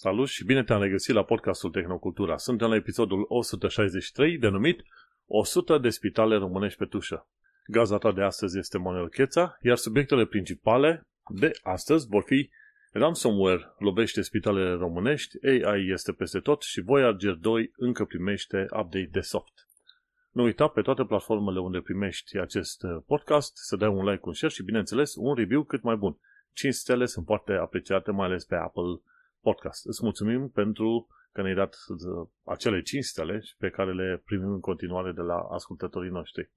Salut și bine te-am regăsit la podcastul Tehnocultura. Suntem la episodul 163, denumit 100 de spitale românești pe tușă. Gaza ta de astăzi este Manuel Cheța, iar subiectele principale de astăzi vor fi Ransomware lovește spitalele românești, AI este peste tot și Voyager 2 încă primește update de soft. Nu uita pe toate platformele unde primești acest podcast să dai un like, un share și, bineînțeles, un review cât mai bun. 5 stele sunt foarte apreciate, mai ales pe Apple Podcast. Îți mulțumim pentru că ne-ai dat uh, acele 5 stele pe care le primim în continuare de la ascultătorii noștri.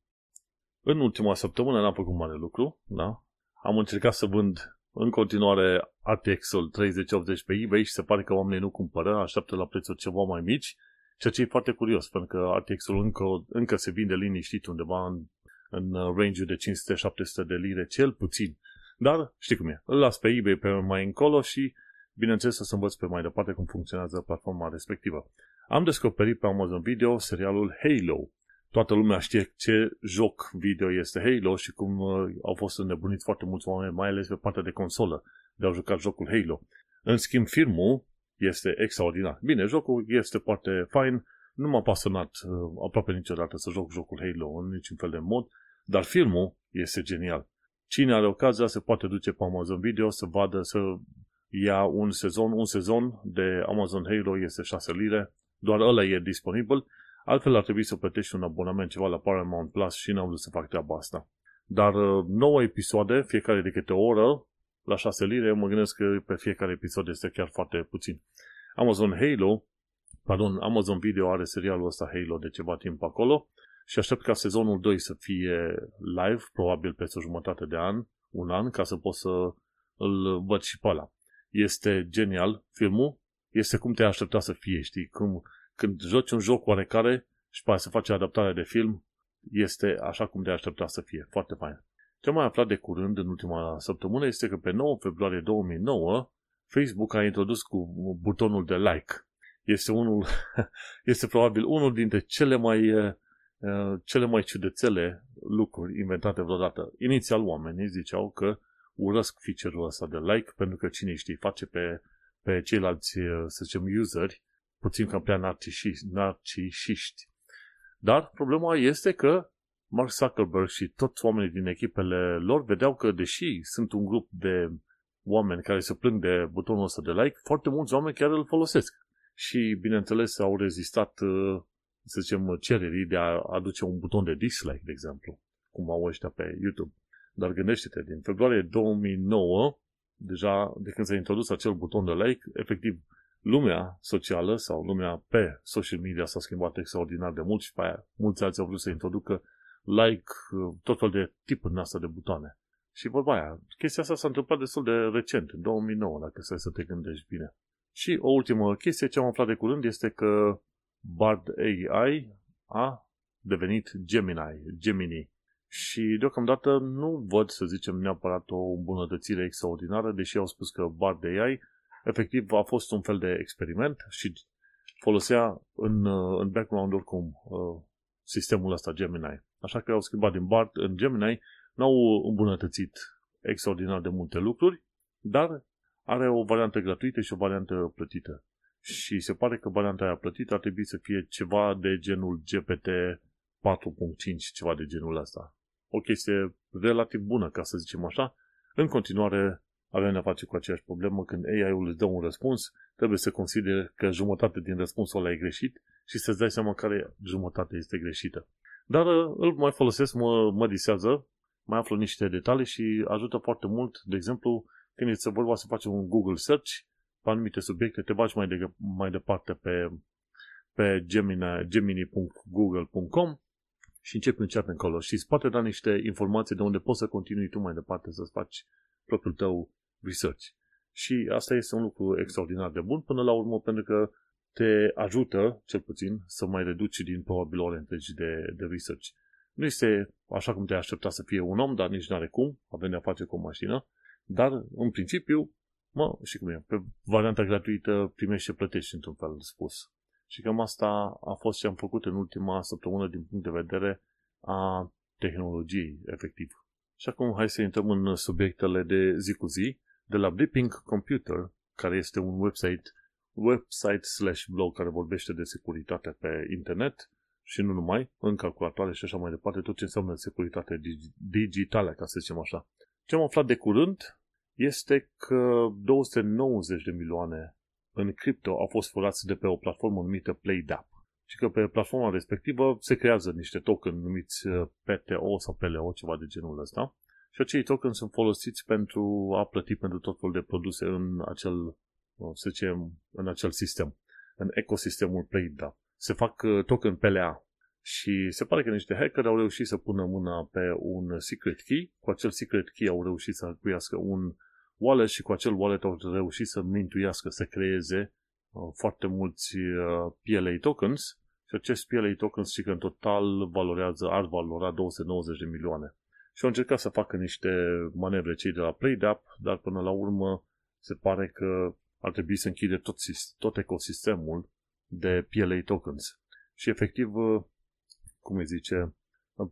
În ultima săptămână n-am făcut mare lucru, da? Am încercat să vând în continuare ATX-ul 3080 pe eBay și se pare că oamenii nu cumpără, așteaptă la prețuri ceva mai mici, ceea ce e foarte curios, pentru că ATX-ul încă, încă se vinde liniștit undeva în, în range de 500-700 de lire, cel puțin. Dar știi cum e, îl las pe eBay pe mai încolo și bineînțeles să învăț pe mai departe cum funcționează platforma respectivă. Am descoperit pe Amazon Video serialul Halo. Toată lumea știe ce joc video este Halo și cum uh, au fost înnebuniți foarte mulți oameni, mai ales pe partea de consolă, de a juca jocul Halo. În schimb, filmul este extraordinar. Bine, jocul este foarte fain, nu m-a pasionat uh, aproape niciodată să joc jocul Halo în niciun fel de mod, dar filmul este genial. Cine are ocazia se poate duce pe Amazon Video să vadă, să ia un sezon, un sezon de Amazon Halo este 6 lire, doar ăla e disponibil, altfel ar trebui să plătești un abonament ceva la Paramount Plus și n-am vrut să fac treaba asta. Dar 9 uh, episoade, fiecare de câte o oră, la 6 lire, mă gândesc că pe fiecare episod este chiar foarte puțin. Amazon Halo, pardon, Amazon Video are serialul ăsta Halo de ceva timp acolo și aștept ca sezonul 2 să fie live, probabil peste o jumătate de an, un an, ca să pot să îl văd și pe ăla. Este genial filmul, este cum te aștepta să fie, știi? Cum, când joci un joc oarecare și poate să faci adaptare de film, este așa cum te aștepta să fie. Foarte fain. Ce am mai aflat de curând în ultima săptămână este că pe 9 februarie 2009 Facebook a introdus cu butonul de like. Este unul, este probabil unul dintre cele mai uh, cele mai ciudățele lucruri inventate vreodată. Inițial oamenii ziceau că urăsc feature-ul ăsta de like pentru că cine știe face pe, pe ceilalți, uh, să zicem, useri puțin cam prea narcisiști. Dar problema este că Mark Zuckerberg și toți oamenii din echipele lor vedeau că, deși sunt un grup de oameni care se plâng de butonul ăsta de like, foarte mulți oameni chiar îl folosesc. Și, bineînțeles, au rezistat, uh, să zicem, cererii de a aduce un buton de dislike, de exemplu, cum au ăștia pe YouTube. Dar gândește-te, din februarie 2009, deja de când s-a introdus acel buton de like, efectiv, lumea socială sau lumea pe social media s-a schimbat extraordinar de mult și pe aia mulți alții au vrut să introducă like, tot fel de tipuri în asta de butoane. Și vorba aia, chestia asta s-a întâmplat destul de recent, în 2009, dacă să să te gândești bine. Și o ultimă chestie ce am aflat de curând este că Bard AI a devenit Gemini, Gemini. Și deocamdată nu văd, să zicem, neapărat o îmbunătățire extraordinară, deși au spus că Bard AI efectiv a fost un fel de experiment și folosea în, în background oricum uh, sistemul ăsta Gemini. Așa că au schimbat din Bard în Gemini, n-au îmbunătățit extraordinar de multe lucruri, dar are o variantă gratuită și o variantă plătită. Și se pare că varianta aia plătită ar trebui să fie ceva de genul GPT 4.5, ceva de genul ăsta. O chestie relativ bună, ca să zicem așa. În continuare, avem de-a face cu aceeași problemă când AI-ul îți dă un răspuns, trebuie să considere că jumătate din răspunsul ăla e greșit și să-ți dai seama care jumătate este greșită. Dar uh, îl mai folosesc, mă, mă disează, mai aflu niște detalii și ajută foarte mult, de exemplu, când este vorba să faci un Google Search pe anumite subiecte, te bagi mai, de, mai departe pe, pe gemini, gemini.google.com și începi încet încolo și îți poate da niște informații de unde poți să continui tu mai departe să-ți faci propriul tău research. Și asta este un lucru extraordinar de bun până la urmă pentru că te ajută, cel puțin, să mai reduci din probabil ore întregi de, de research. Nu este așa cum te aștepta să fie un om, dar nici nu are cum, avem de-a face cu o mașină, dar, în principiu, mă, și cum e, pe varianta gratuită primești și plătești într-un fel spus. Și cam asta a fost ce am făcut în ultima săptămână din punct de vedere a tehnologiei, efectiv. Și acum hai să intrăm în subiectele de zi cu zi, de la Blipping Computer, care este un website website slash blog care vorbește de securitate pe internet și nu numai, în calculatoare și așa mai departe, tot ce înseamnă securitate digitală, ca să zicem așa. Ce am aflat de curând este că 290 de milioane în cripto au fost furați de pe o platformă numită PlayDAP. Și că pe platforma respectivă se creează niște token numiți uh, PTO sau PLO, ceva de genul ăsta. Și acei token sunt folosiți pentru a plăti pentru tot felul de produse în acel, uh, să zicem, în acel sistem, în ecosistemul PlayDAP. Se fac uh, token PLA, și se pare că niște hackeri au reușit să pună mâna pe un secret key. Cu acel secret key au reușit să cuiască un wallet și cu acel wallet au reușit să mintuiască, să creeze uh, foarte mulți uh, PLA tokens și acest PLA tokens și că în total valorează, ar valora 290 de milioane. Și au încercat să facă niște manevre cei de la PlayDAP, dar până la urmă se pare că ar trebui să închide tot, tot ecosistemul de PLA tokens. Și efectiv, uh, cum îi zice,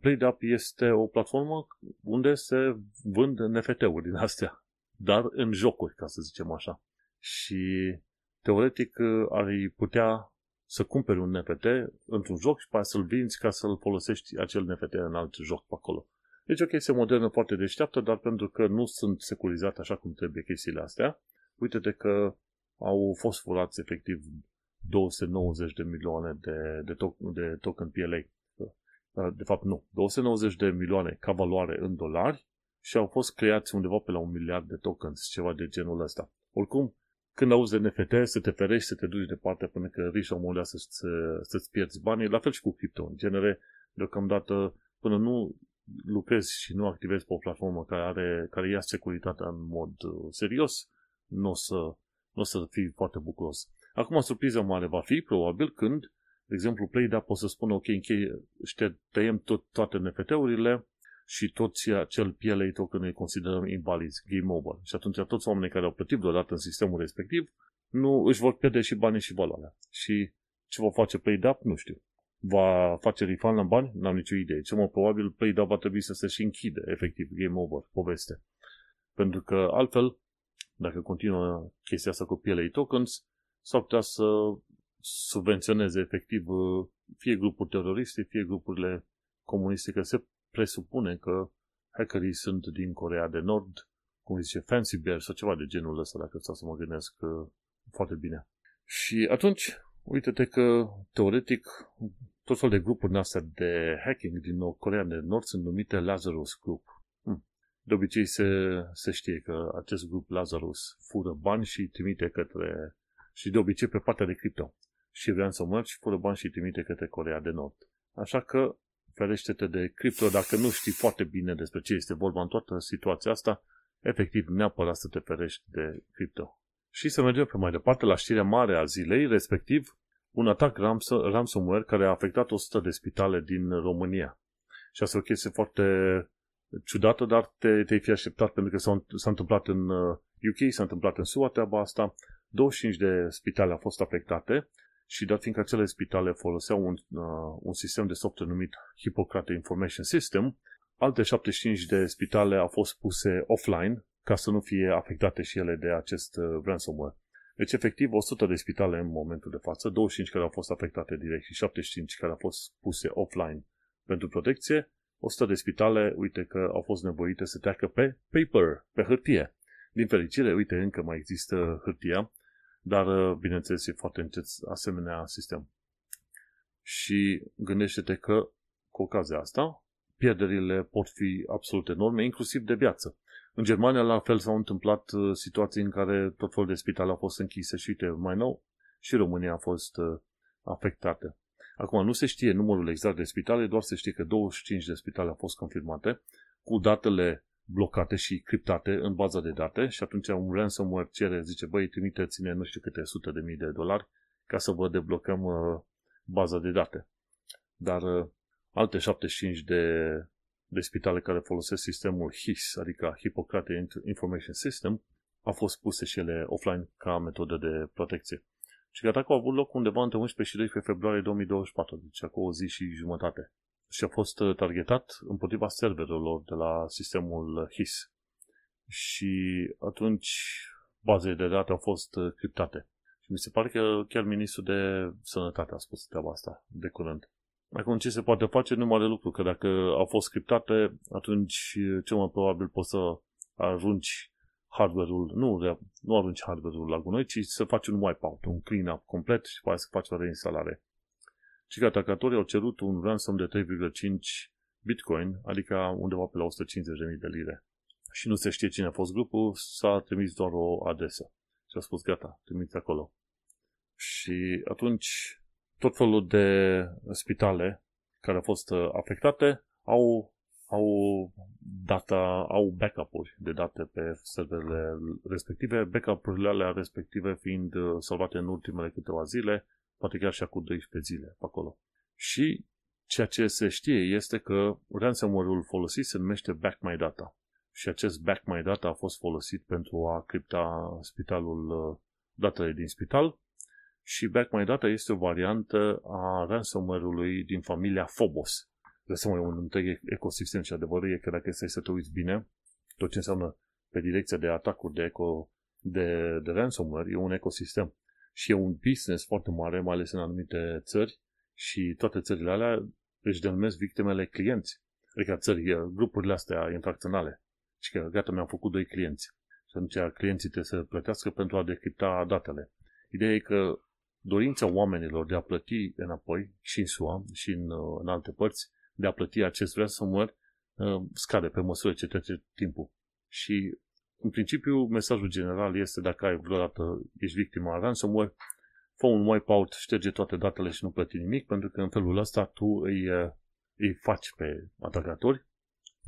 PlayDAP este o platformă unde se vând NFT-uri din astea dar în jocuri, ca să zicem așa. Și teoretic ar putea să cumperi un NFT într-un joc și pe să-l vinzi ca să-l folosești acel NFT în alt joc pe acolo. Deci o chestie modernă foarte deșteaptă, dar pentru că nu sunt securizate așa cum trebuie chestiile astea, uite-te că au fost furați efectiv 290 de milioane de, de, to- de token PLA. De fapt, nu. 290 de milioane ca valoare în dolari și au fost creați undeva pe la un miliard de tokens, ceva de genul ăsta. Oricum, când auzi de NFT, să te ferești, să te duci departe până că riși omul să, să, să-ți pierzi banii, la fel și cu cripto. În genere, deocamdată, până nu lucrezi și nu activezi pe o platformă care, are, care ia securitatea în mod uh, serios, nu o să, n-o să fii foarte bucuros. Acum, surpriza mare va fi, probabil, când, de exemplu, PlayDAP o să spună, ok, închei, tăiem tot, toate NFT-urile, și toți acel PLA token îi considerăm invalizi, game over. Și atunci toți oamenii care au plătit vreodată în sistemul respectiv nu își vor pierde și banii și valoarea. Și ce va face PlayDAP, nu știu. Va face refund la bani? N-am nicio idee. Ce mai probabil PlayDAP va trebui să se și închide, efectiv, game over, poveste. Pentru că altfel, dacă continuă chestia asta cu PLA tokens, s-ar putea să subvenționeze efectiv fie grupuri teroriste, fie grupurile comuniste, că se presupune că hackerii sunt din Corea de Nord, cum zice Fancy Bear sau ceva de genul ăsta, dacă stau să mă gândesc uh, foarte bine. Și atunci, uite-te că, teoretic, tot fel de grupuri astea de hacking din Corea de Nord sunt numite Lazarus Group. Hm. De obicei se, se știe că acest grup Lazarus fură bani și trimite către și de obicei pe partea de cripto. Și vrea să mergi, fură bani și trimite către Corea de Nord. Așa că ferește-te de cripto dacă nu știi foarte bine despre ce este vorba în toată situația asta, efectiv neapărat să te ferești de cripto. Și să mergem pe mai departe la știrea mare a zilei, respectiv un atac ransomware care a afectat 100 de spitale din România. Și asta e o chestie foarte ciudată, dar te, te-ai fi așteptat pentru că s-a, s-a întâmplat în UK, uh, s-a întâmplat în SUA treaba asta. 25 de spitale au fost afectate și dat fiindcă acele spitale foloseau un, uh, un sistem de software numit Hippocrate Information System, alte 75 de spitale au fost puse offline ca să nu fie afectate și ele de acest uh, ransomware. Deci, efectiv, 100 de spitale în momentul de față, 25 care au fost afectate direct și 75 care au fost puse offline pentru protecție, 100 de spitale, uite că au fost nevoite să treacă pe paper, pe hârtie. Din fericire, uite, încă mai există hârtia dar, uh, bineînțeles, e foarte încet asemenea sistem. Și gândește-te că, cu ocazia asta, pierderile pot fi absolut enorme, inclusiv de viață. În Germania, la fel, s-au întâmplat uh, situații în care tot felul de spitale au fost închise și, uite, mai nou, și România a fost uh, afectată. Acum, nu se știe numărul exact de spitale, doar se știe că 25 de spitale au fost confirmate, cu datele blocate și criptate în baza de date și atunci un ransomware cere, zice, băi, trimiteți-ne nu știu câte sute de mii de dolari ca să vă deblocăm uh, baza de date. Dar uh, alte 75 de, de spitale care folosesc sistemul HIS, adică Hippocrate Information System, au fost puse și ele offline ca metodă de protecție. Și atacul a avut loc undeva între 11 și 12 februarie 2024, deci acum o zi și jumătate și a fost uh, targetat împotriva serverelor de la sistemul HIS. Și atunci bazele de date au fost uh, criptate. Și Și mi se pare că chiar ministrul de sănătate a spus treaba asta de curând. Acum ce se poate face nu mare lucru, că dacă au fost scriptate, atunci cel mai probabil poți să arunci hardware-ul, nu, nu arunci hardware-ul la gunoi, ci să faci un wipeout, un clean-up complet și poate să faci o reinstalare. Și că atacatorii au cerut un ransom de 3,5 bitcoin, adică undeva pe la 150.000 de lire. Și nu se știe cine a fost grupul, s-a trimis doar o adresă. Și a spus, gata, trimiți acolo. Și atunci tot felul de spitale care au fost uh, afectate au, au data, au backup-uri de date pe serverele respective, backup-urile alea respective fiind uh, salvate în ultimele câteva zile, poate chiar și acum 12 zile pe acolo. Și ceea ce se știe este că ransomware-ul folosit se numește Back My Data. Și acest Back My Data a fost folosit pentru a cripta spitalul, uh, datele din spital și Back My Data este o variantă a ransomware-ului din familia Phobos. Lăsăm un întreg ecosistem și adevărul e că dacă este să te uiți bine, tot ce înseamnă pe direcția de atacuri de, eco, de, de ransomware e un ecosistem. Și e un business foarte mare, mai ales în anumite țări și toate țările alea își denumesc victimele clienți. Adică țări, grupurile astea infracționale. Și că gata, mi-am făcut doi clienți. Și atunci clienții trebuie să plătească pentru a decripta datele. Ideea e că dorința oamenilor de a plăti înapoi și în SUA și în, în alte părți, de a plăti acest ransomware uh, scade pe măsură ce trece timpul. Și în principiu, mesajul general este dacă ai vreodată ești victima ransomware, fă un wipeout, șterge toate datele și nu plăti nimic, pentru că în felul ăsta tu îi, uh, îi faci pe atacatori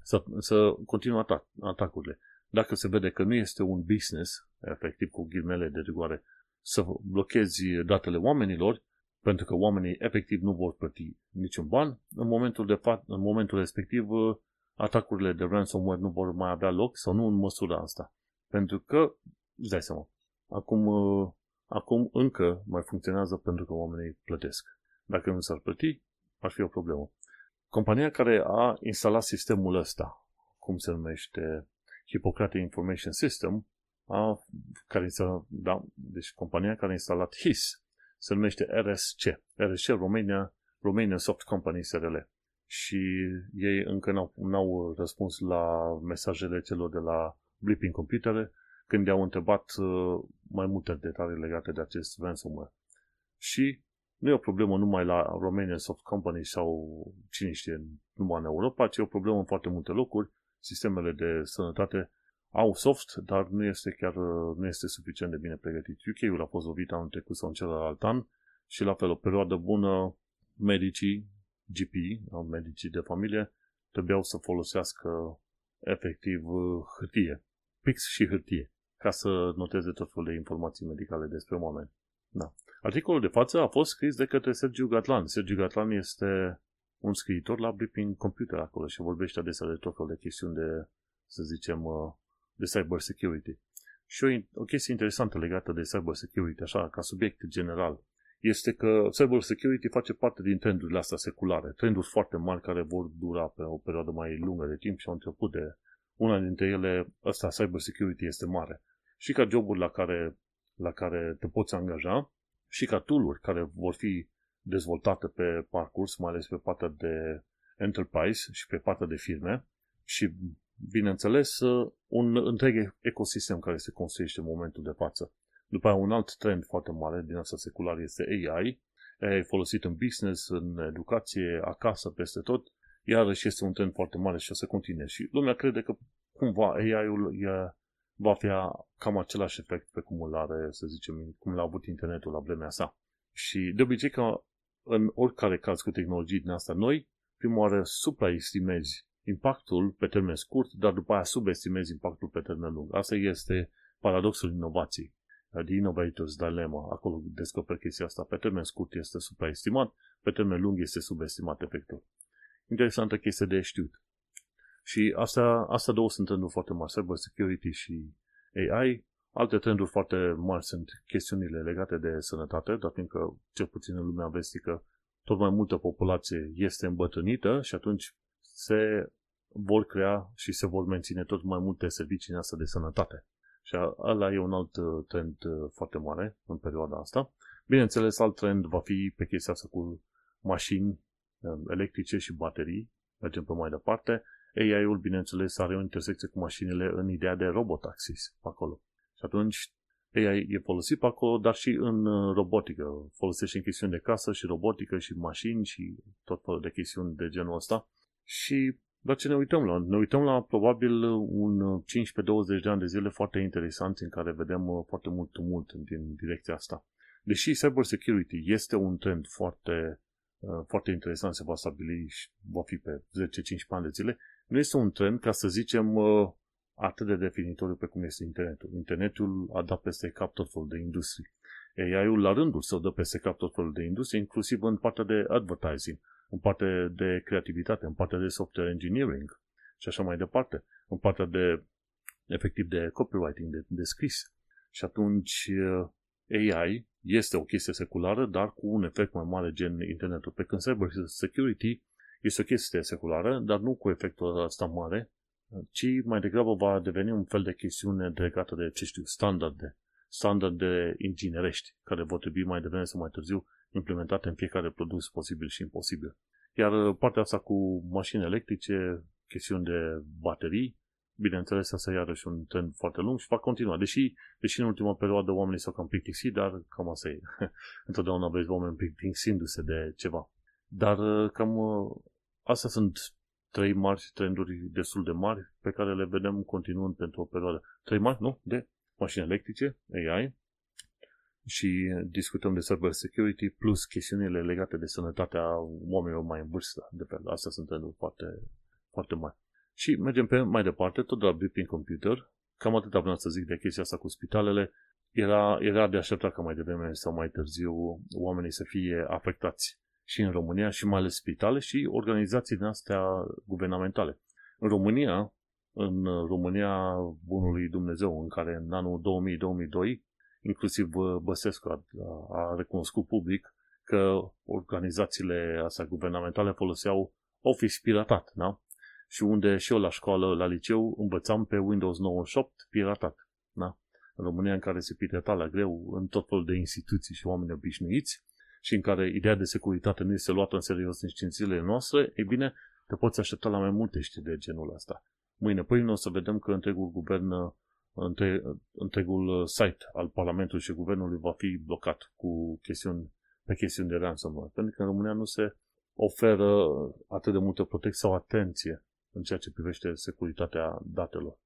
să, să continuă atac, atacurile. Dacă se vede că nu este un business, efectiv cu ghilmele de rigoare, să blochezi datele oamenilor, pentru că oamenii efectiv nu vor plăti niciun ban, în momentul, de fapt, în momentul respectiv atacurile de ransomware nu vor mai avea loc sau nu în măsura asta. Pentru că, îți dai seama, acum, acum încă mai funcționează pentru că oamenii plătesc. Dacă nu s-ar plăti, ar fi o problemă. Compania care a instalat sistemul ăsta, cum se numește Hippocratic Information System, a, care s-a, da, deci compania care a instalat HIS se numește RSC, RSC Romania, Romania Soft Company SRL. Și ei încă n-au, n-au răspuns la mesajele celor de la Blipping Computere când i-au întrebat uh, mai multe detalii legate de acest ransomware. Și nu e o problemă numai la Romanian Soft Company sau cine știe numai în Europa, ci e o problemă în foarte multe locuri. Sistemele de sănătate au soft, dar nu este chiar nu este suficient de bine pregătit. UK-ul a fost lovit anul trecut sau în celălalt an și la fel o perioadă bună medicii, GP, medicii de familie, trebuiau să folosească efectiv hârtie, pix și hârtie, ca să noteze tot felul de informații medicale despre oameni. Da. Articolul de față a fost scris de către Sergiu Gatlan. Sergiu Gatlan este un scriitor la Blipping Computer acolo și vorbește adesea de tot felul de chestiuni de, să zicem, de cyber security. Și o, o chestie interesantă legată de cyber security, așa, ca subiect general, este că cyber security face parte din trendurile astea seculare, trenduri foarte mari care vor dura pe o perioadă mai lungă de timp și au început de una dintre ele, ăsta, cyber security, este mare. Și ca joburi la care, la care te poți angaja și ca tool care vor fi dezvoltate pe parcurs, mai ales pe partea de enterprise și pe partea de firme și bineînțeles, uh, un întreg ecosistem care se construiește în momentul de față. După aia, un alt trend foarte mare din asta secular este AI. AI folosit în business, în educație, acasă, peste tot. Iarăși este un trend foarte mare și o să continue. Și lumea crede că cumva AI-ul e, va fi cam același efect pe cum îl are, să zicem, cum l-a avut internetul la vremea sa. Și de obicei că în oricare caz cu tehnologii din asta noi, prima oară supraestimezi impactul pe termen scurt, dar după aia subestimezi impactul pe termen lung. Asta este paradoxul inovației. The Innovator's Dilemma. Acolo descoper chestia asta. Pe termen scurt este supraestimat, pe termen lung este subestimat efectul. Interesantă chestie de știut. Și asta, asta două sunt trenduri foarte mari, cyber security și AI. Alte trenduri foarte mari sunt chestiunile legate de sănătate, dar fiindcă, cel puțin în lumea vestică, tot mai multă populație este îmbătrânită și atunci se vor crea și se vor menține tot mai multe servicii în asta de sănătate. Și ăla e un alt uh, trend uh, foarte mare în perioada asta. Bineînțeles, alt trend va fi pe chestia asta cu mașini um, electrice și baterii. Mergem pe mai departe. AI-ul, bineînțeles, are o intersecție cu mașinile în ideea de robotaxis acolo. Și atunci AI e folosit pe acolo, dar și în uh, robotică. Folosește în chestiuni de casă și robotică și mașini și tot felul de chestiuni de genul ăsta. Și la ce ne uităm la? Ne uităm la probabil un 15-20 de ani de zile foarte interesanți în care vedem uh, foarte mult tumult din direcția asta. Deși cyber security este un trend foarte, uh, foarte interesant, se va stabili și va fi pe 10-15 ani de zile, nu este un trend, ca să zicem, atât de definitoriu pe cum este internetul. Internetul a dat peste cap tot felul de industrie. AI-ul la rândul său dă peste cap tot felul de industrie, inclusiv în partea de advertising, în partea de creativitate, în partea de software engineering și așa mai departe, în partea de efectiv de copywriting, de, de scris. Și atunci eh, AI este o chestie seculară, dar cu un efect mai mare gen internetul. Pe când cyber security este o chestie seculară, dar nu cu efectul ăsta mare, ci mai degrabă va deveni un fel de chestiune legată de, ce știu, standarde, standarde inginerești, care vor trebui mai devreme sau mai târziu implementate în fiecare produs posibil și imposibil. Iar uh, partea asta cu mașini electrice, chestiuni de baterii, bineînțeles, asta e iarăși un trend foarte lung și va continua. Deși, deși în ultima perioadă oamenii s-au cam plictisit, dar cam asta e. Întotdeauna vezi oameni plictisindu-se de ceva. Dar uh, cam uh, astea sunt trei mari trenduri destul de mari pe care le vedem continuând pentru o perioadă. Trei mari, nu? De mașini electrice, AI, și discutăm de cyber security plus chestiunile legate de sănătatea oamenilor mai în vârstă. De pe astea sunt trenduri foarte, foarte mari. Și mergem pe mai departe, tot de la Blipping Computer. Cam atât vreau să zic de chestia asta cu spitalele. Era, era de așteptat ca mai devreme sau mai târziu oamenii să fie afectați și în România și mai ales spitale și organizații din astea guvernamentale. În România, în România bunului Dumnezeu, în care în anul 2000-2002, inclusiv Băsescu a, a recunoscut public că organizațiile astea guvernamentale foloseau Office piratat, da? Și unde și eu la școală, la liceu, învățam pe Windows 98 piratat, da? În România, în care se pirata la greu în tot felul de instituții și oameni obișnuiți, și în care ideea de securitate nu este luată în serios în științele noastre, e bine, te poți aștepta la mai multe știri de genul ăsta. Mâine, pâine o să vedem că întregul guvern, între, întregul site al Parlamentului și Guvernului va fi blocat cu chestiuni, pe chestiuni de ransomware. Pentru că în România nu se oferă atât de multă protecție sau atenție în ceea ce privește securitatea datelor.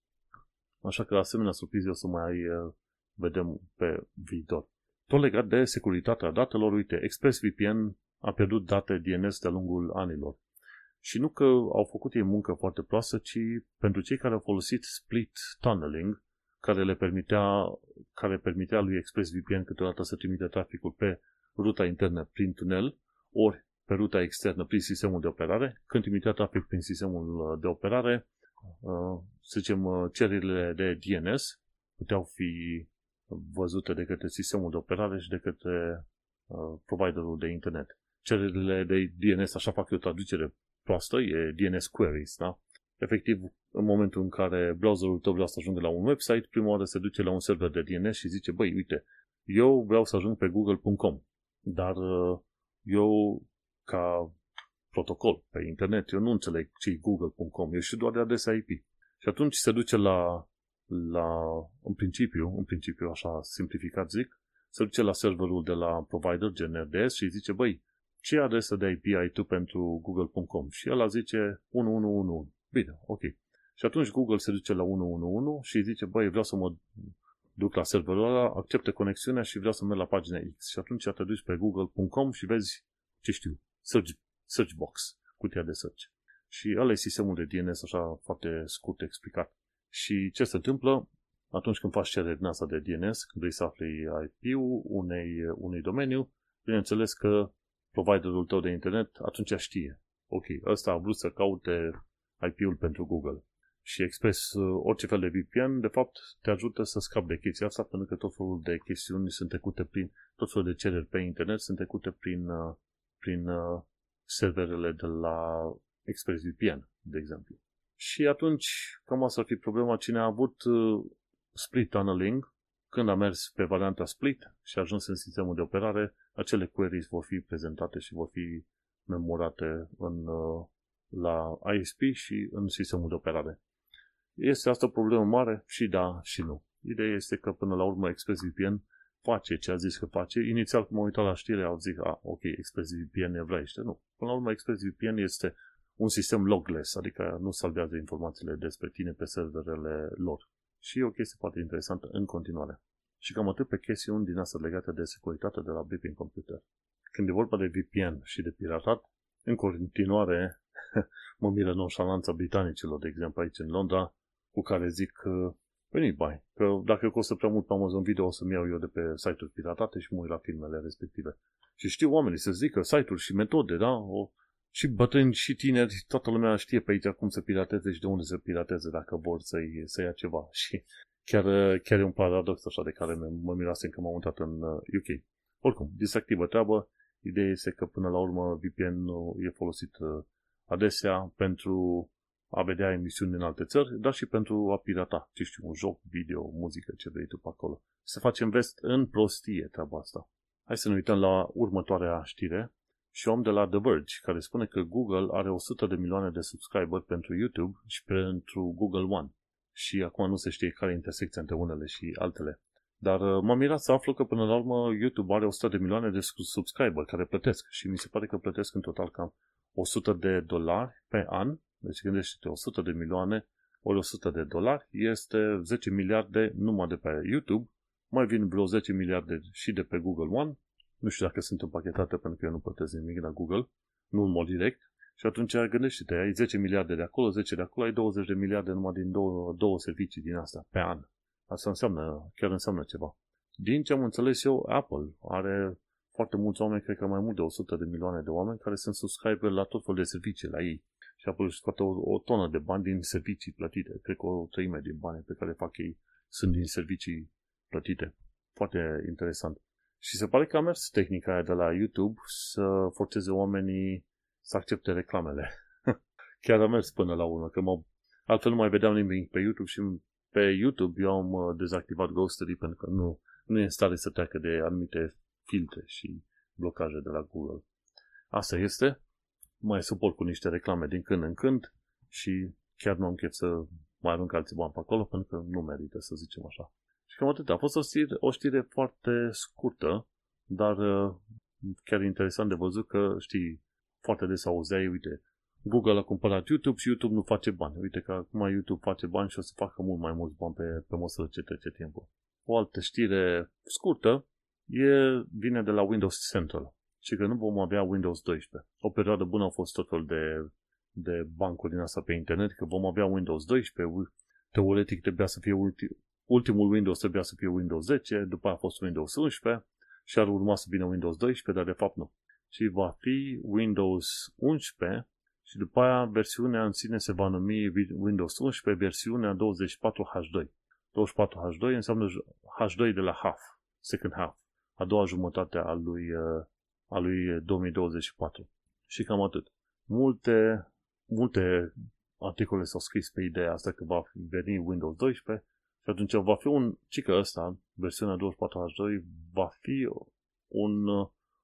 Așa că asemenea surprize o să mai eh, vedem pe viitor. Tot legat de securitatea datelor, uite, ExpressVPN a pierdut date DNS de-a lungul anilor. Și nu că au făcut ei muncă foarte proastă, ci pentru cei care au folosit split tunneling, care le permitea, care permitea lui ExpressVPN câteodată să trimite traficul pe ruta internă prin tunel, ori pe ruta externă prin sistemul de operare. Când trimitea trafic prin sistemul de operare, uh, să zicem, uh, cererile de DNS puteau fi văzute de către sistemul de operare și de către uh, providerul de internet. Cererile de DNS, așa fac eu traducere proastă, e DNS queries, da? Efectiv, în momentul în care browserul tău vrea să ajungă la un website, prima oară se duce la un server de DNS și zice, băi, uite, eu vreau să ajung pe google.com, dar uh, eu, ca protocol pe internet, eu nu înțeleg ce e google.com, eu știu doar de adresa IP. Și atunci se duce la la, în principiu, în principiu așa simplificat zic, se duce la serverul de la provider gen RDS și zice, băi, ce adresă de IP ai tu pentru google.com? Și el zice 1111. Bine, ok. Și atunci Google se duce la 111 și zice, băi, vreau să mă duc la serverul ăla, accepte conexiunea și vreau să merg la pagina X. Și atunci te duci pe google.com și vezi, ce știu, search, search box, cutia de search. Și ăla e sistemul de DNS așa foarte scurt explicat. Și ce se întâmplă atunci când faci cerere din asta de DNS, când vrei să afli IP-ul unei, unui domeniu, bineînțeles că providerul tău de internet atunci știe. Ok, ăsta a vrut să caute IP-ul pentru Google. Și Express, orice fel de VPN, de fapt, te ajută să scapi de chestia asta, pentru că tot felul de chestiuni sunt trecute prin, tot felul de cereri pe internet sunt trecute prin, prin serverele de la ExpressVPN, de exemplu. Și atunci, cam asta ar fi problema. Cine a avut uh, split tunneling, când a mers pe varianta split și a ajuns în sistemul de operare, acele queries vor fi prezentate și vor fi memorate în, uh, la ISP și în sistemul de operare. Este asta o problemă mare? Și da, și nu. Ideea este că până la urmă ExpressVPN face ce a zis că face. Inițial, când m-am uitat la știre, au zis, a, ok, ExpressVPN evreiește. Nu. Până la urmă, ExpressVPN este un sistem logless, adică nu salvează informațiile despre tine pe serverele lor. Și e o chestie foarte interesantă în continuare. Și cam atât pe chestiuni din astea legate de securitate de la Beeping Computer. Când e vorba de VPN și de piratat, în continuare mă miră nonșalanța britanicilor, de exemplu aici în Londra, cu care zic că veniți bai, că dacă costă prea mult pe Amazon Video o să-mi iau eu de pe site-uri piratate și mă uit la filmele respective. Și știu oamenii să zică site-uri și metode, da? O, și bătrâni și tineri, toată lumea știe pe aici cum să pirateze și de unde să pirateze dacă vor să-i, să ia ceva. Și chiar, chiar e un paradox așa de care mă mirasem că m-am mutat în UK. Uh, Oricum, distractivă treabă, ideea este că până la urmă VPN e folosit uh, adesea pentru a vedea emisiuni din alte țări, dar și pentru a pirata, ce știu, un joc, video, muzică, ce vrei tu pe acolo. Se face invest în prostie treaba asta. Hai să ne uităm la următoarea știre și șom de la The Verge, care spune că Google are 100 de milioane de subscriber pentru YouTube și pentru Google One. Și acum nu se știe care e intersecția între unele și altele. Dar uh, m-am mirat să aflu că până la urmă YouTube are 100 de milioane de subscriber care plătesc și mi se pare că plătesc în total cam 100 de dolari pe an. Deci gândește-te, 100 de milioane ori 100 de dolari este 10 miliarde numai de pe YouTube, mai vin vreo 10 miliarde și de pe Google One, nu știu dacă sunt împachetate pentru că eu nu plătesc nimic la Google, nu în mod direct, și atunci gândește-te, ai 10 miliarde de acolo, 10 de acolo, ai 20 de miliarde numai din două, două servicii din asta pe an. Asta înseamnă, chiar înseamnă ceva. Din ce am înțeles eu, Apple are foarte mulți oameni, cred că mai mult de 100 de milioane de oameni care sunt subscriber la tot felul de servicii la ei și apoi își scoate o, o tonă de bani din servicii plătite. Cred că o treime din bani pe care fac ei sunt din servicii plătite. Foarte interesant. Și se pare că a mers tehnica aia de la YouTube să forțeze oamenii să accepte reclamele. Chiar a mers până la urmă, că mă, altfel nu mai vedeam nimic pe YouTube și pe YouTube eu am uh, dezactivat Ghostery pentru că nu, nu e în stare să treacă de anumite filtre și blocaje de la Google. Asta este mai suport cu niște reclame din când în când și chiar nu am chef să mai arunc alții bani pe acolo pentru că nu merită, să zicem așa. Și cam atât. A fost o știre, o știre foarte scurtă, dar uh, chiar interesant de văzut că, știi, foarte des auzeai, uite, Google a cumpărat YouTube și YouTube nu face bani. Uite că acum YouTube face bani și o să facă mult mai mulți bani pe, pe măsură ce trece timpul. O altă știre scurtă e, vine de la Windows Central și că nu vom avea Windows 12. O perioadă bună a fost tot felul de, de bancuri din asta pe internet, că vom avea Windows 12, teoretic trebuia să fie ulti, ultimul Windows trebuia să fie Windows 10, după aia a fost Windows 11 și ar urma să vină Windows 12, dar de fapt nu. Și va fi Windows 11 și după aia versiunea în sine se va numi Windows 11 versiunea 24H2. 24H2 înseamnă H2 de la half, second half, a doua jumătate a lui uh, a lui 2024. Și cam atât. Multe, multe articole s-au scris pe ideea asta că va veni Windows 12 și atunci va fi un, cică ăsta, versiunea 24H2, va fi un,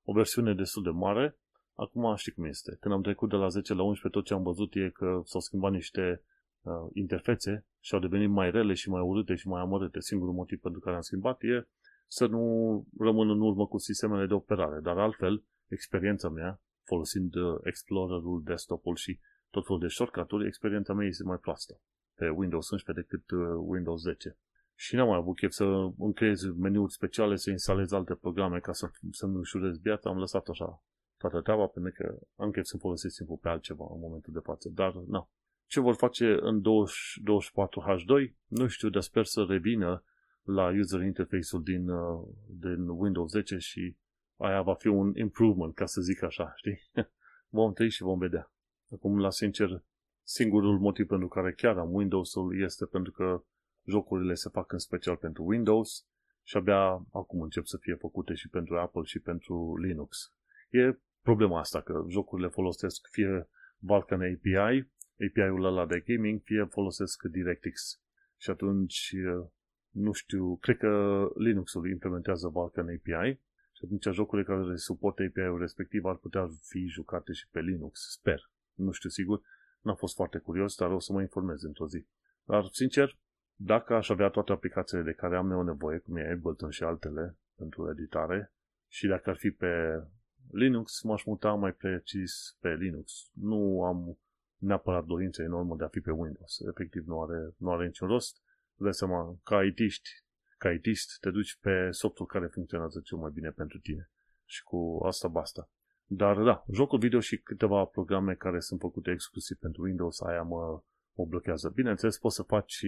o versiune destul de mare. Acum știi cum este. Când am trecut de la 10 la 11, tot ce am văzut e că s-au schimbat niște uh, interfețe și au devenit mai rele și mai urâte și mai amărâte. Singurul motiv pentru care am schimbat e să nu rămân în urmă cu sistemele de operare. Dar altfel, experiența mea, folosind uh, Explorer-ul, desktop-ul și tot felul de shortcut-uri, experiența mea este mai proastă pe Windows 11 decât uh, Windows 10. Și n-am mai avut chef să îmi creez meniuri speciale, să instalez alte programe ca să, să-mi ușurez viața. Am lăsat așa toată treaba pentru că am chef să folosesc timpul pe altceva în momentul de față. Dar, na. Ce vor face în 20, 24H2? Nu știu, dar sper să revină la user interface-ul din, uh, din Windows 10 și aia va fi un improvement, ca să zic așa, știi? vom trăi și vom vedea. Acum, la sincer, singurul motiv pentru care chiar am Windows-ul este pentru că jocurile se fac în special pentru Windows și abia acum încep să fie făcute și pentru Apple și pentru Linux. E problema asta, că jocurile folosesc fie Vulkan API, API-ul ăla de gaming, fie folosesc DirectX. Și atunci nu știu, cred că Linux-ul implementează Vulkan API și atunci jocurile care suportă API-ul respectiv ar putea fi jucate și pe Linux, sper. Nu știu sigur, n-am fost foarte curios, dar o să mă informez într-o zi. Dar, sincer, dacă aș avea toate aplicațiile de care am eu nevoie, cum e Ableton și altele pentru editare, și dacă ar fi pe Linux, m-aș muta mai precis pe Linux. Nu am neapărat dorință enormă de a fi pe Windows. Efectiv, nu are, nu are niciun rost. Dai seama, ca IT-ști, ca IT-ști, te duci pe softul care funcționează cel mai bine pentru tine. Și cu asta basta. Dar da, jocul video și câteva programe care sunt făcute exclusiv pentru Windows, aia mă, mă blochează. Bineînțeles, poți să faci,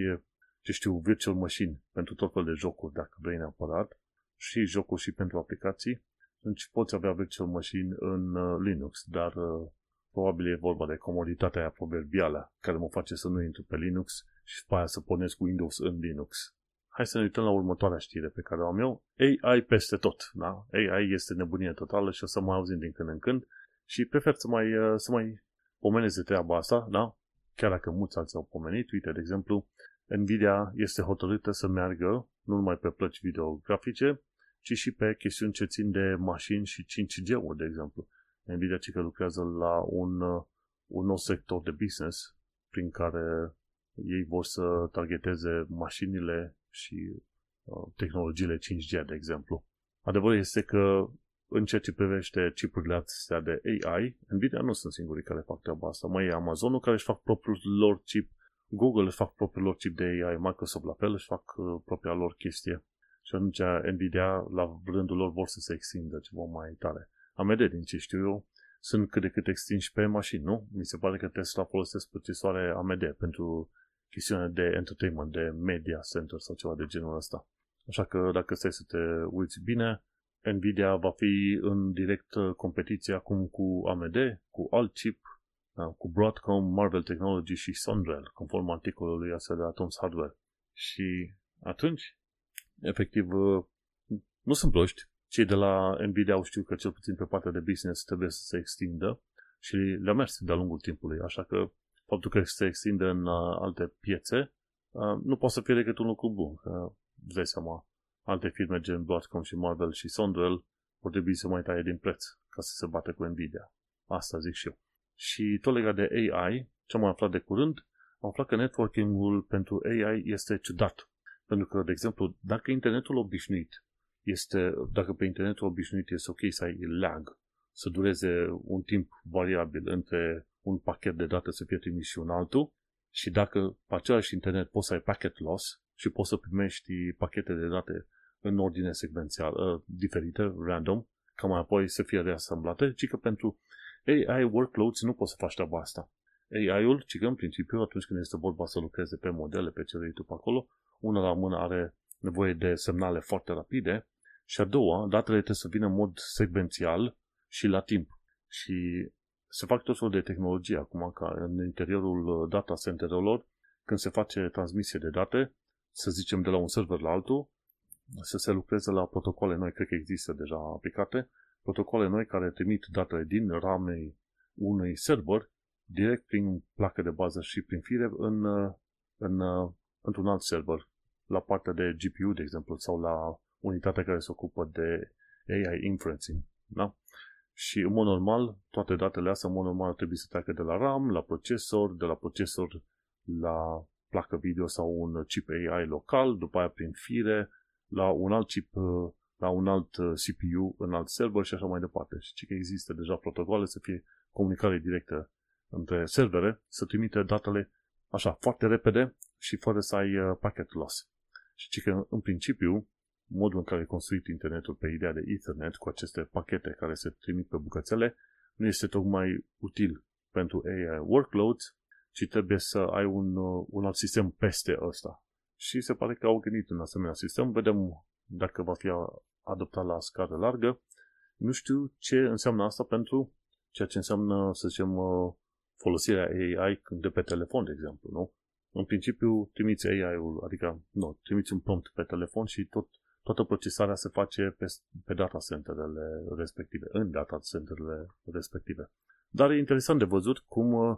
ce știu, virtual machine pentru tot fel de jocuri, dacă vrei neapărat, și jocuri și pentru aplicații. Deci poți avea virtual machine în uh, Linux, dar uh, probabil e vorba de comoditatea aia proverbială care mă face să nu intru pe Linux și după aia să pornesc cu Windows în Linux. Hai să ne uităm la următoarea știre pe care o am eu. AI peste tot, da? AI este nebunie totală și o să mai auzim din când în când și prefer să mai, uh, să mai pomeneze treaba asta, da? Chiar dacă mulți alții au pomenit, uite, de exemplu, Nvidia este hotărâtă să meargă nu numai pe plăci videografice, ci și pe chestiuni ce țin de mașini și 5G-uri, de exemplu. Nvidia ce că lucrează la un, uh, un nou sector de business prin care ei vor să targeteze mașinile și uh, tehnologiile 5G, de exemplu. Adevărul este că în ceea ce privește chipurile astea de AI, Nvidia nu sunt singurii care fac treaba asta. Mai e Amazonul care își fac propriul lor chip, Google își fac propriul lor chip de AI, Microsoft la fel își fac uh, propria lor chestie. Și atunci Nvidia, la rândul lor, vor să se extindă ceva mai tare. AMD, din ce știu eu, sunt cât de cât extinși pe mașini, nu? Mi se pare că Tesla folosesc procesoare AMD pentru chestiune de entertainment, de media center sau ceva de genul ăsta. Așa că dacă stai să te uiți bine, Nvidia va fi în direct competiție acum cu AMD, cu alt chip, da, cu Broadcom, Marvel Technology și Sunrel, conform articolului ăsta de Atoms Hardware. Și atunci, efectiv, nu sunt proști. Cei de la Nvidia au știut că cel puțin pe partea de business trebuie să se extindă și le-a mers de-a lungul timpului, așa că faptul că se extinde în uh, alte piețe, uh, nu poate să fie decât un lucru bun. Că, îți dai seama, alte firme gen Broadcom și Marvel și Sondrel vor trebui să mai taie din preț ca să se bată cu Nvidia. Asta zic și eu. Și tot legat de AI, ce am aflat de curând, am aflat că networking-ul pentru AI este ciudat. Pentru că, de exemplu, dacă internetul obișnuit este, dacă pe internetul obișnuit este ok să ai lag, să dureze un timp variabil între un pachet de date să fie trimis și un altul și dacă pe același internet poți să ai packet loss și poți să primești pachete de date în ordine secvențială, uh, diferite, random, ca mai apoi să fie reasamblate, ci că pentru AI workloads nu poți să faci treaba asta. AI-ul, ci că în principiu atunci când este vorba să lucreze pe modele, pe ce vrei tu pe acolo, una la mână are nevoie de semnale foarte rapide și a doua, datele trebuie să vină în mod secvențial și la timp. Și se fac tot felul de tehnologie acum, ca în interiorul uh, data centerelor, când se face transmisie de date, să zicem de la un server la altul, să se lucreze la protocoale noi, cred că există deja aplicate, protocoale noi care trimit datele din ramei unui server direct prin placă de bază și prin fire în, uh, în, uh, într-un alt server, la partea de GPU, de exemplu, sau la unitatea care se ocupă de AI inferencing. Da? Și în mod normal, toate datele astea în mod normal trebuie să treacă de la RAM, la procesor, de la procesor la placă video sau un chip AI local, după aia prin fire, la un alt chip, uh, la un alt uh, CPU în alt server și așa mai departe. Și că există deja protocoale să fie comunicare directă între servere, să trimite datele așa, foarte repede și fără să ai uh, packet loss. Și că în principiu, modul în care e construit internetul pe ideea de Ethernet cu aceste pachete care se trimit pe bucățele nu este tocmai util pentru AI workloads, ci trebuie să ai un, uh, un alt sistem peste ăsta. Și se pare că au gândit un asemenea sistem. Vedem dacă va fi adoptat la scară largă. Nu știu ce înseamnă asta pentru ceea ce înseamnă, să zicem, uh, folosirea AI de pe telefon, de exemplu, nu? În principiu, trimiți AI-ul, adică, nu, trimiți un prompt pe telefon și tot toată procesarea se face pe, pe data centerele respective, în data centerele respective. Dar e interesant de văzut cum uh,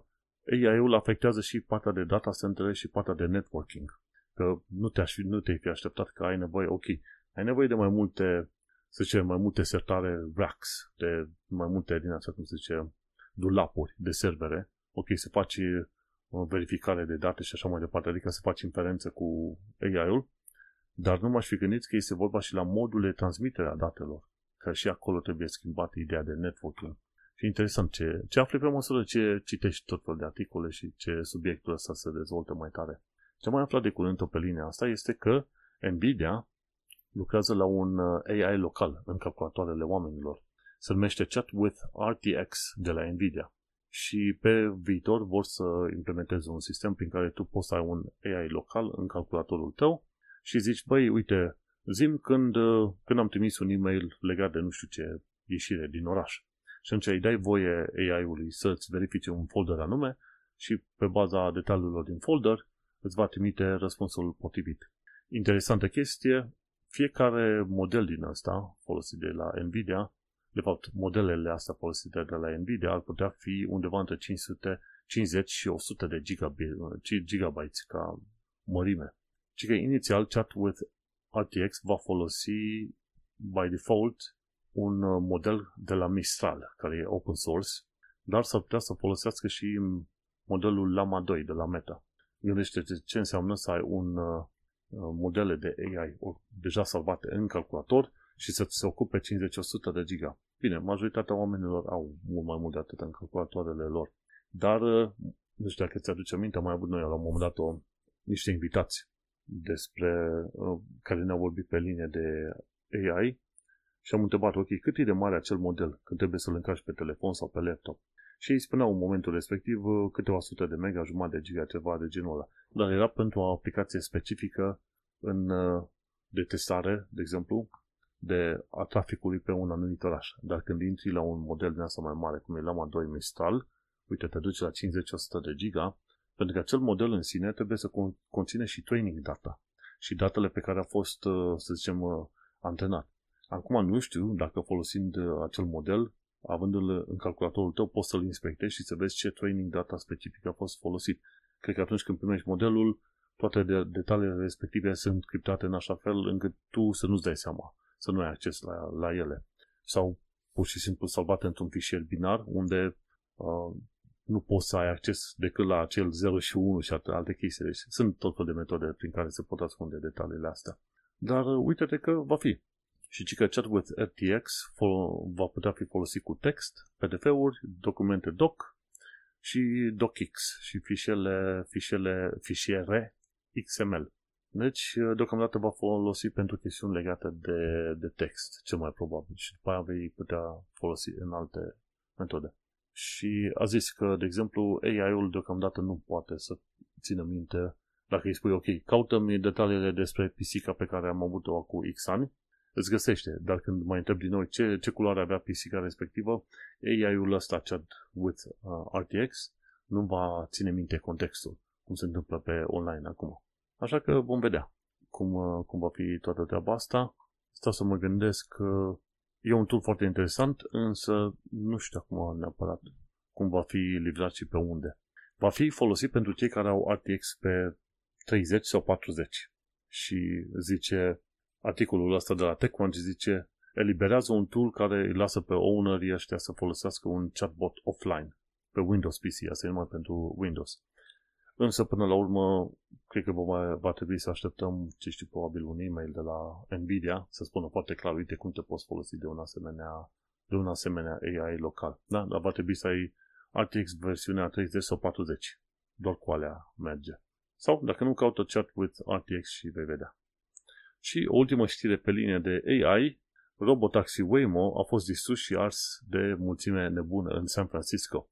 AI-ul afectează și partea de data centere și partea de networking. că nu, te-aș fi, nu te-ai fi așteptat că ai nevoie, ok, ai nevoie de mai multe, să zicem, mai multe sertare racks, de mai multe din așa cum se zice, dulapuri de servere, ok, să faci uh, verificare de date și așa mai departe, adică să faci inferență cu AI-ul, dar nu m-aș fi gândit că este vorba și la modul de transmitere a datelor, că și acolo trebuie schimbat ideea de networking. Și interesant ce, ce afli pe măsură ce citești tot fel de articole și ce subiectul ăsta se dezvoltă mai tare. Ce mai aflat de curând pe linia asta este că Nvidia lucrează la un uh, AI local în calculatoarele oamenilor. Se numește Chat with RTX de la Nvidia. Și pe viitor vor să implementeze un sistem prin care tu poți să ai un AI local în calculatorul tău și zici, băi, uite, zim când, uh, când am trimis un e-mail legat de nu știu ce ieșire din oraș. Și atunci îi dai voie AI-ului să-ți verifice un folder anume și pe baza detaliilor din folder îți va trimite răspunsul potrivit. Interesantă chestie, fiecare model din asta folosit de la Nvidia, de fapt, modelele astea folosite de la Nvidia ar putea fi undeva între 550 și 100 de gigabytes ca mărime. Și că inițial Chat with RTX va folosi by default un uh, model de la Mistral, care e open source, dar s-ar putea să folosească și modelul Lama 2 de la Meta. Gândește ce înseamnă să ai un uh, uh, modele de AI deja salvate în calculator și să se ocupe 50-100 de giga. Bine, majoritatea oamenilor au mult mai mult de atât în calculatoarele lor. Dar, nu știu dacă ți-aduce aminte, am mai avut noi la un moment dat o, niște invitați despre uh, care ne-au vorbit pe linie de AI și am întrebat, ok, cât e de mare acel model când trebuie să-l încarci pe telefon sau pe laptop? Și ei spuneau în momentul respectiv uh, câteva sute de mega, jumătate de giga, ceva de genul ăla. Dar era pentru o aplicație specifică în, uh, de testare, de exemplu, de a traficului pe un anumit oraș. Dar când intri la un model din asta mai mare, cum e Lama 2 Mistral, uite, te duci la 50-100 de giga, pentru că acel model în sine trebuie să conține și training data și datele pe care a fost, uh, să zicem, antrenat. Acum nu știu dacă folosind uh, acel model, avându-l în calculatorul tău, poți să-l inspectezi și să vezi ce training data specific a fost folosit. Cred că atunci când primești modelul, toate de- detaliile respective sunt criptate în așa fel încât tu să nu-ți dai seama, să nu ai acces la, la ele. Sau pur și simplu salvate într-un fișier binar unde uh, nu poți să ai acces decât la acel 0 și 1 și alte chestii. Deci sunt tot fel de metode prin care se pot ascunde detaliile astea. Dar uh, uite-te că va fi. Și ci că Chat with RTX va putea fi folosit cu text, PDF-uri, documente doc și docx și fișiere, fișiere, fișiere XML. Deci, deocamdată va folosi pentru chestiuni legate de, de text, cel mai probabil. Și după aia vei putea folosi în alte metode. Și a zis că, de exemplu, AI-ul deocamdată nu poate să țină minte dacă îi spui, ok, caută-mi detaliile despre pisica pe care am avut-o acum X ani îți găsește. Dar când mai întreb din nou ce, ce culoare avea pisica respectivă, AI-ul ăsta chat with uh, RTX nu va ține minte contextul, cum se întâmplă pe online acum. Așa că vom vedea cum, uh, cum va fi toată treaba asta. Stau să mă gândesc că e un tool foarte interesant, însă nu știu acum neapărat cum va fi livrat și pe unde. Va fi folosit pentru cei care au RTX pe 30 sau 40 și zice articolul ăsta de la TechCrunch zice eliberează un tool care îi lasă pe ownerii ăștia să folosească un chatbot offline pe Windows PC, asta e numai pentru Windows. Însă, până la urmă, cred că va, va trebui să așteptăm, ce știu, probabil un e-mail de la Nvidia să spună foarte clar, uite cum te poți folosi de un asemenea, de un asemenea AI local. Da? Dar va trebui să ai RTX versiunea 30 sau 40. Doar cu alea merge. Sau, dacă nu, caută chat with RTX și vei vedea. Și o ultimă știre pe linie de AI, robotaxi Waymo a fost distrus și ars de mulțime nebună în San Francisco.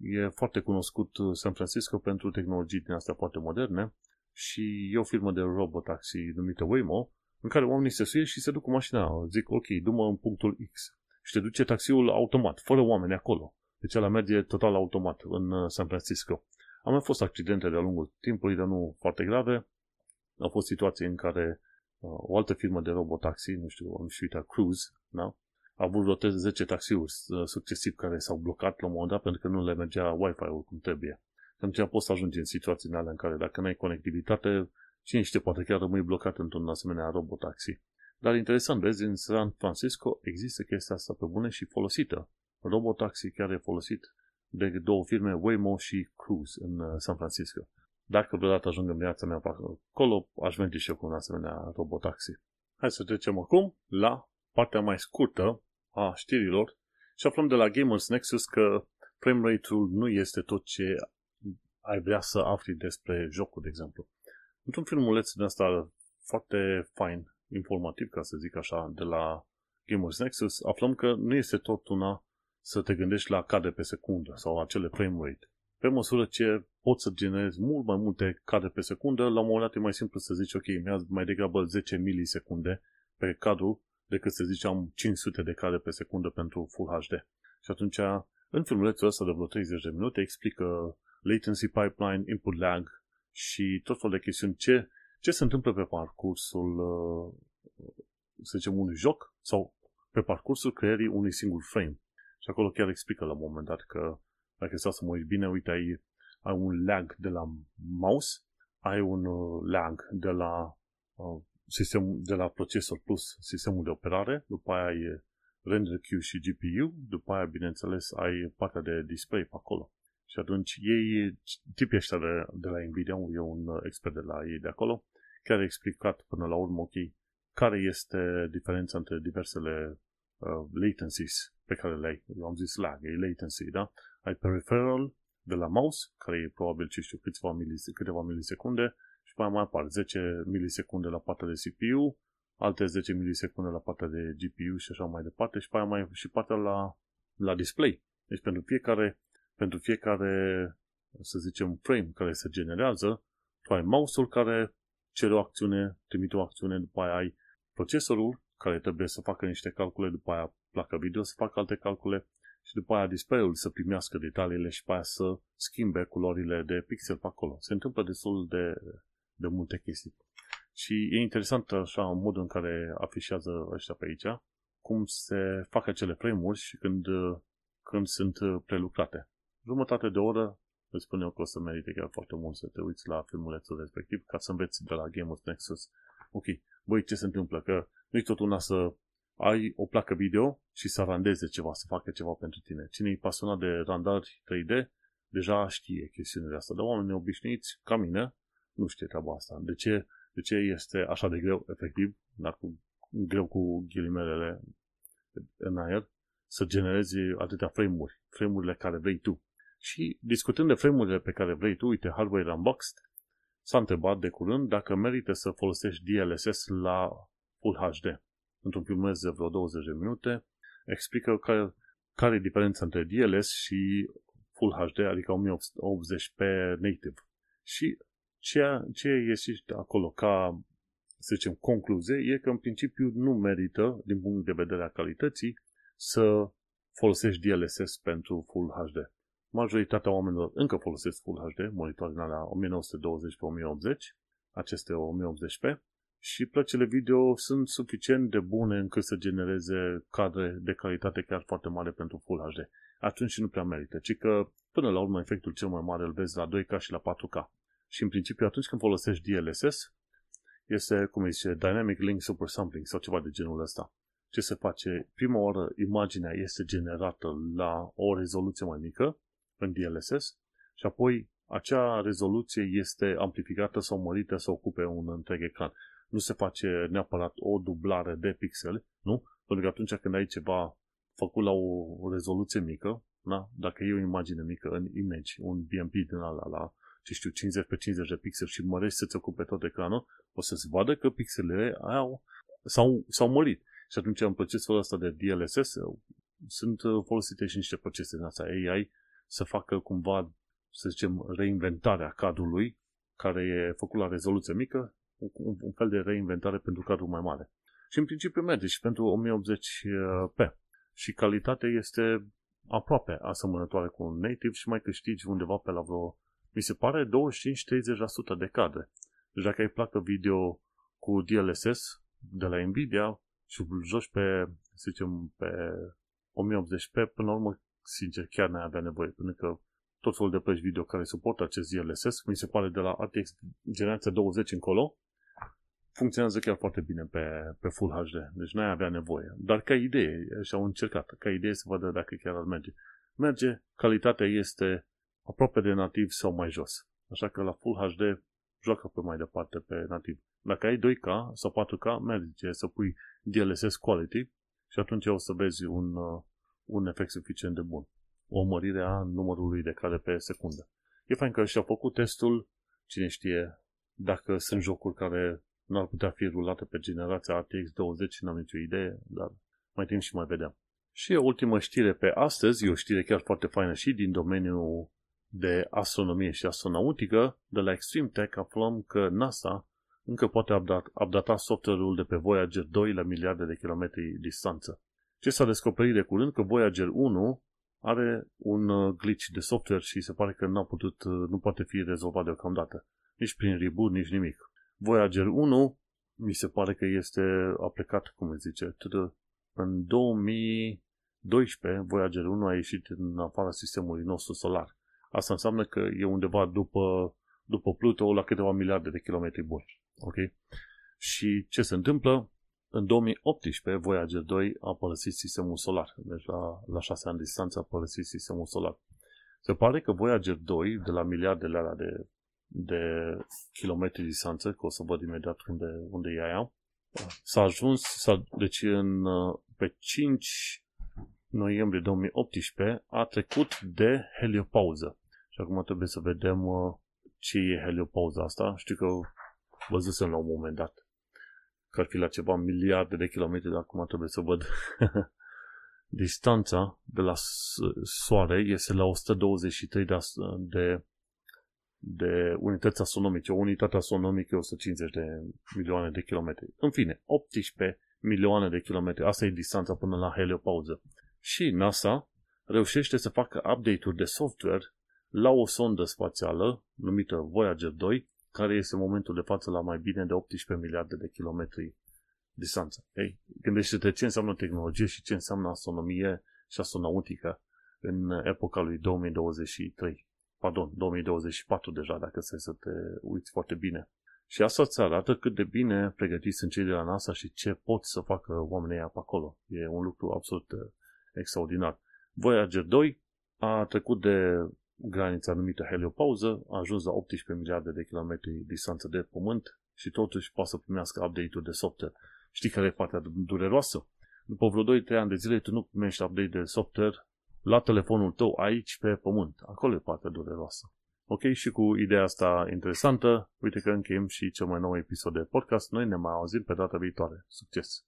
E foarte cunoscut uh, San Francisco pentru tehnologii din astea foarte moderne și e o firmă de robotaxi numită Waymo în care oamenii se suie și se duc cu mașina. Zic, ok, du-mă în punctul X. Și te duce taxiul automat, fără oameni acolo. Deci ăla merge total automat în uh, San Francisco. Am mai fost accidente de-a lungul timpului, dar nu foarte grave. Au fost situații în care o altă firmă de robotaxi, nu știu, am și uitat, Cruise, da? A avut vreo 10 taxiuri uh, succesiv care s-au blocat la un moment dat pentru că nu le mergea Wi-Fi-ul cum trebuie. Și atunci poți să ajungi în situații în alea în care dacă nu ai conectivitate, Cine știe, poate chiar rămâi blocat într-un asemenea robotaxi. Dar interesant, vezi, în San Francisco există chestia asta pe bune și folosită. Robotaxi chiar e folosit de două firme, Waymo și Cruise, în uh, San Francisco. Dacă vreodată ajung în viața mea acolo, aș merge și eu cu un asemenea robotaxi. Hai să trecem acum la partea mai scurtă a știrilor și aflăm de la Gamers Nexus că frame rate-ul nu este tot ce ai vrea să afli despre jocul, de exemplu. Într-un filmuleț din asta foarte fain, informativ, ca să zic așa, de la Gamers Nexus, aflăm că nu este tot una să te gândești la cadre pe secundă sau acele frame rate. Pe măsură ce poți să generezi mult mai multe cadre pe secundă, la un moment dat e mai simplu să zici, ok, mi mai degrabă 10 milisecunde pe cadru decât să ziceam 500 de cadre pe secundă pentru Full HD. Și atunci, în filmulețul ăsta de vreo 30 de minute, explică latency pipeline, input lag și tot felul de chestiuni. Ce, ce se întâmplă pe parcursul, uh, să zicem, unui joc sau pe parcursul creierii unui singur frame. Și acolo chiar explică la un moment dat că, dacă stau să mă uit bine, uite, ai, ai un lag de la mouse, ai un uh, lag de la uh, sistemul de la procesor plus sistemul de operare, după aia ai render queue și GPU, după aia, bineînțeles, ai partea de display pe acolo. Și atunci ei, tipii ăștia de, de la Nvidia, e un uh, expert de la ei de acolo, care a explicat până la urmă, ok, care este diferența între diversele uh, latencies pe care le ai. Eu am zis lag, e latency, da? Ai peripheral de la mouse, care e probabil, ce știu, câteva, milise, câteva milisecunde, și mai mai apar 10 milisecunde la partea de CPU, alte 10 milisecunde la partea de GPU și așa mai departe, și mai mai și partea la, la display. Deci pentru fiecare, pentru fiecare, să zicem, frame care se generează, tu ai mouse-ul care cere o acțiune, trimite o acțiune, după aia ai procesorul care trebuie să facă niște calcule, după aia placa video să facă alte calcule și după aia display-ul să primească detaliile și după aia să schimbe culorile de pixel pe acolo. Se întâmplă destul de, de multe chestii. Și e interesant așa modul în care afișează ăștia pe aici, cum se fac acele frame-uri și când, când sunt prelucrate. Jumătate de oră îți spun eu că o să merite chiar foarte mult să te uiți la filmulețul respectiv ca să înveți de la Game of Nexus. Ok, băi, ce se întâmplă? Că nu-i tot una să ai o placă video și să randeze ceva, să facă ceva pentru tine. Cine e pasionat de randari 3D, deja știe chestiunile astea. Dar oamenii obișnuiți, ca mine, nu știe treaba asta. De ce, de ce este așa de greu, efectiv, dar cu, greu cu ghilimelele în aer, să generezi atâtea frame-uri, frame-urile care vrei tu. Și discutând de frame-urile pe care vrei tu, uite, Hardware Unboxed s-a întrebat de curând dacă merită să folosești DLSS la Full HD într-un filmuleț de vreo 20 de minute, explică care, care e diferența între DLS și Full HD, adică 1080p native. Și ceea ce este acolo ca, să zicem, concluzie e că în principiu nu merită, din punct de vedere a calității, să folosești DLSS pentru Full HD. Majoritatea oamenilor încă folosesc Full HD, monitoare la 1920 pe 1080, aceste 1080p, și plăcile video sunt suficient de bune încât să genereze cadre de calitate chiar foarte mare pentru Full HD. Atunci nu prea merită, ci că până la urmă efectul cel mai mare îl vezi la 2K și la 4K. Și în principiu atunci când folosești DLSS, este, cum zice, Dynamic Link Super Sampling sau ceva de genul ăsta. Ce se face? Prima oară imaginea este generată la o rezoluție mai mică în DLSS și apoi acea rezoluție este amplificată sau mărită să ocupe un întreg ecran nu se face neapărat o dublare de pixel, nu? Pentru că atunci când ai ceva făcut la o rezoluție mică, da? dacă e o imagine mică în image, un BMP din ala la, ce știu, 50 pe 50 de pixel și mărești să-ți ocupe tot ecranul, o să se vadă că pixelele au, s-au, s-au mărit. Și atunci în procesul ăsta de DLSS sunt folosite și niște procese din asta AI să facă cumva, să zicem, reinventarea cadrului care e făcut la rezoluție mică un, un fel de reinventare pentru cadrul mai mare. Și în principiu merge și pentru 1080p. Și calitatea este aproape asemănătoare cu un native și mai câștigi undeva pe la vreo, mi se pare, 25-30% de cadre. Deci dacă ai placă video cu DLSS de la Nvidia și îl joci pe, să zicem, pe 1080p, până la urmă, sincer, chiar n-ai avea nevoie, pentru că tot felul de plăci video care suportă acest DLSS, mi se pare de la RTX generația 20 încolo, funcționează chiar foarte bine pe, pe Full HD, deci n-ai avea nevoie. Dar ca idee, și au încercat, ca idee să vadă dacă chiar ar merge. Merge, calitatea este aproape de nativ sau mai jos. Așa că la Full HD joacă pe mai departe pe nativ. Dacă ai 2K sau 4K, merge să pui DLSS Quality și atunci o să vezi un, uh, un efect suficient de bun. O mărire a numărului de cadre pe secundă. E fain că și-au făcut testul, cine știe dacă sunt jocuri care nu ar putea fi rulate pe generația RTX 20, n-am nicio idee, dar mai timp și mai vedem. Și o ultimă știre pe astăzi, e o știre chiar foarte faină și din domeniul de astronomie și astronautică, de la Extreme Tech aflăm că NASA încă poate updata software-ul de pe Voyager 2 la miliarde de kilometri distanță. Ce s-a descoperit de curând că Voyager 1 are un uh, glitch de software și se pare că n-a putut, uh, nu poate fi rezolvat deocamdată. Nici prin reboot, nici nimic. Voyager 1 mi se pare că este aplicat, cum zice, în 2012 Voyager 1 a ieșit în afara sistemului nostru solar. Asta înseamnă că e undeva după, după Pluto la câteva miliarde de kilometri buni. Ok? Și ce se întâmplă? În 2018, Voyager 2 a părăsit sistemul solar. Deci la, la 6 ani distanță a părăsit sistemul solar. Se pare că Voyager 2, de la miliardele alea de, de kilometri distanță, că o să văd imediat unde, unde e aia, s-a ajuns, s-a, deci în, pe 5 noiembrie 2018 a trecut de heliopauză. Și acum trebuie să vedem uh, ce e heliopauza asta. Știu că văzusem la un moment dat că ar fi la ceva miliarde de kilometri, dar acum trebuie să văd. Distanța de la Soare este la 123 de, de, de unități astronomice. O unitate astronomică e 150 de milioane de kilometri. În fine, 18 milioane de kilometri. Asta e distanța până la heliopauză. Și NASA reușește să facă update-uri de software la o sondă spațială numită Voyager 2, care este în momentul de față la mai bine de 18 miliarde de kilometri distanță. Ei, gândește-te ce înseamnă tehnologie și ce înseamnă astronomie și astronautică în epoca lui 2023. Pardon, 2024 deja, dacă să să te uiți foarte bine. Și asta îți arată cât de bine pregătiți sunt cei de la NASA și ce pot să facă oamenii pe acolo. E un lucru absolut uh, extraordinar. Voyager 2 a trecut de granița numită heliopauză, a ajuns la 18 miliarde de kilometri distanță de Pământ și totuși poate să primească update-uri de software. Știi care e partea dureroasă? După vreo 2-3 ani de zile tu nu primești update de software la telefonul tău aici pe Pământ. Acolo e partea dureroasă. Ok, și cu ideea asta interesantă, uite că încheiem și cel mai nou episod de podcast. Noi ne mai auzim pe data viitoare. Succes!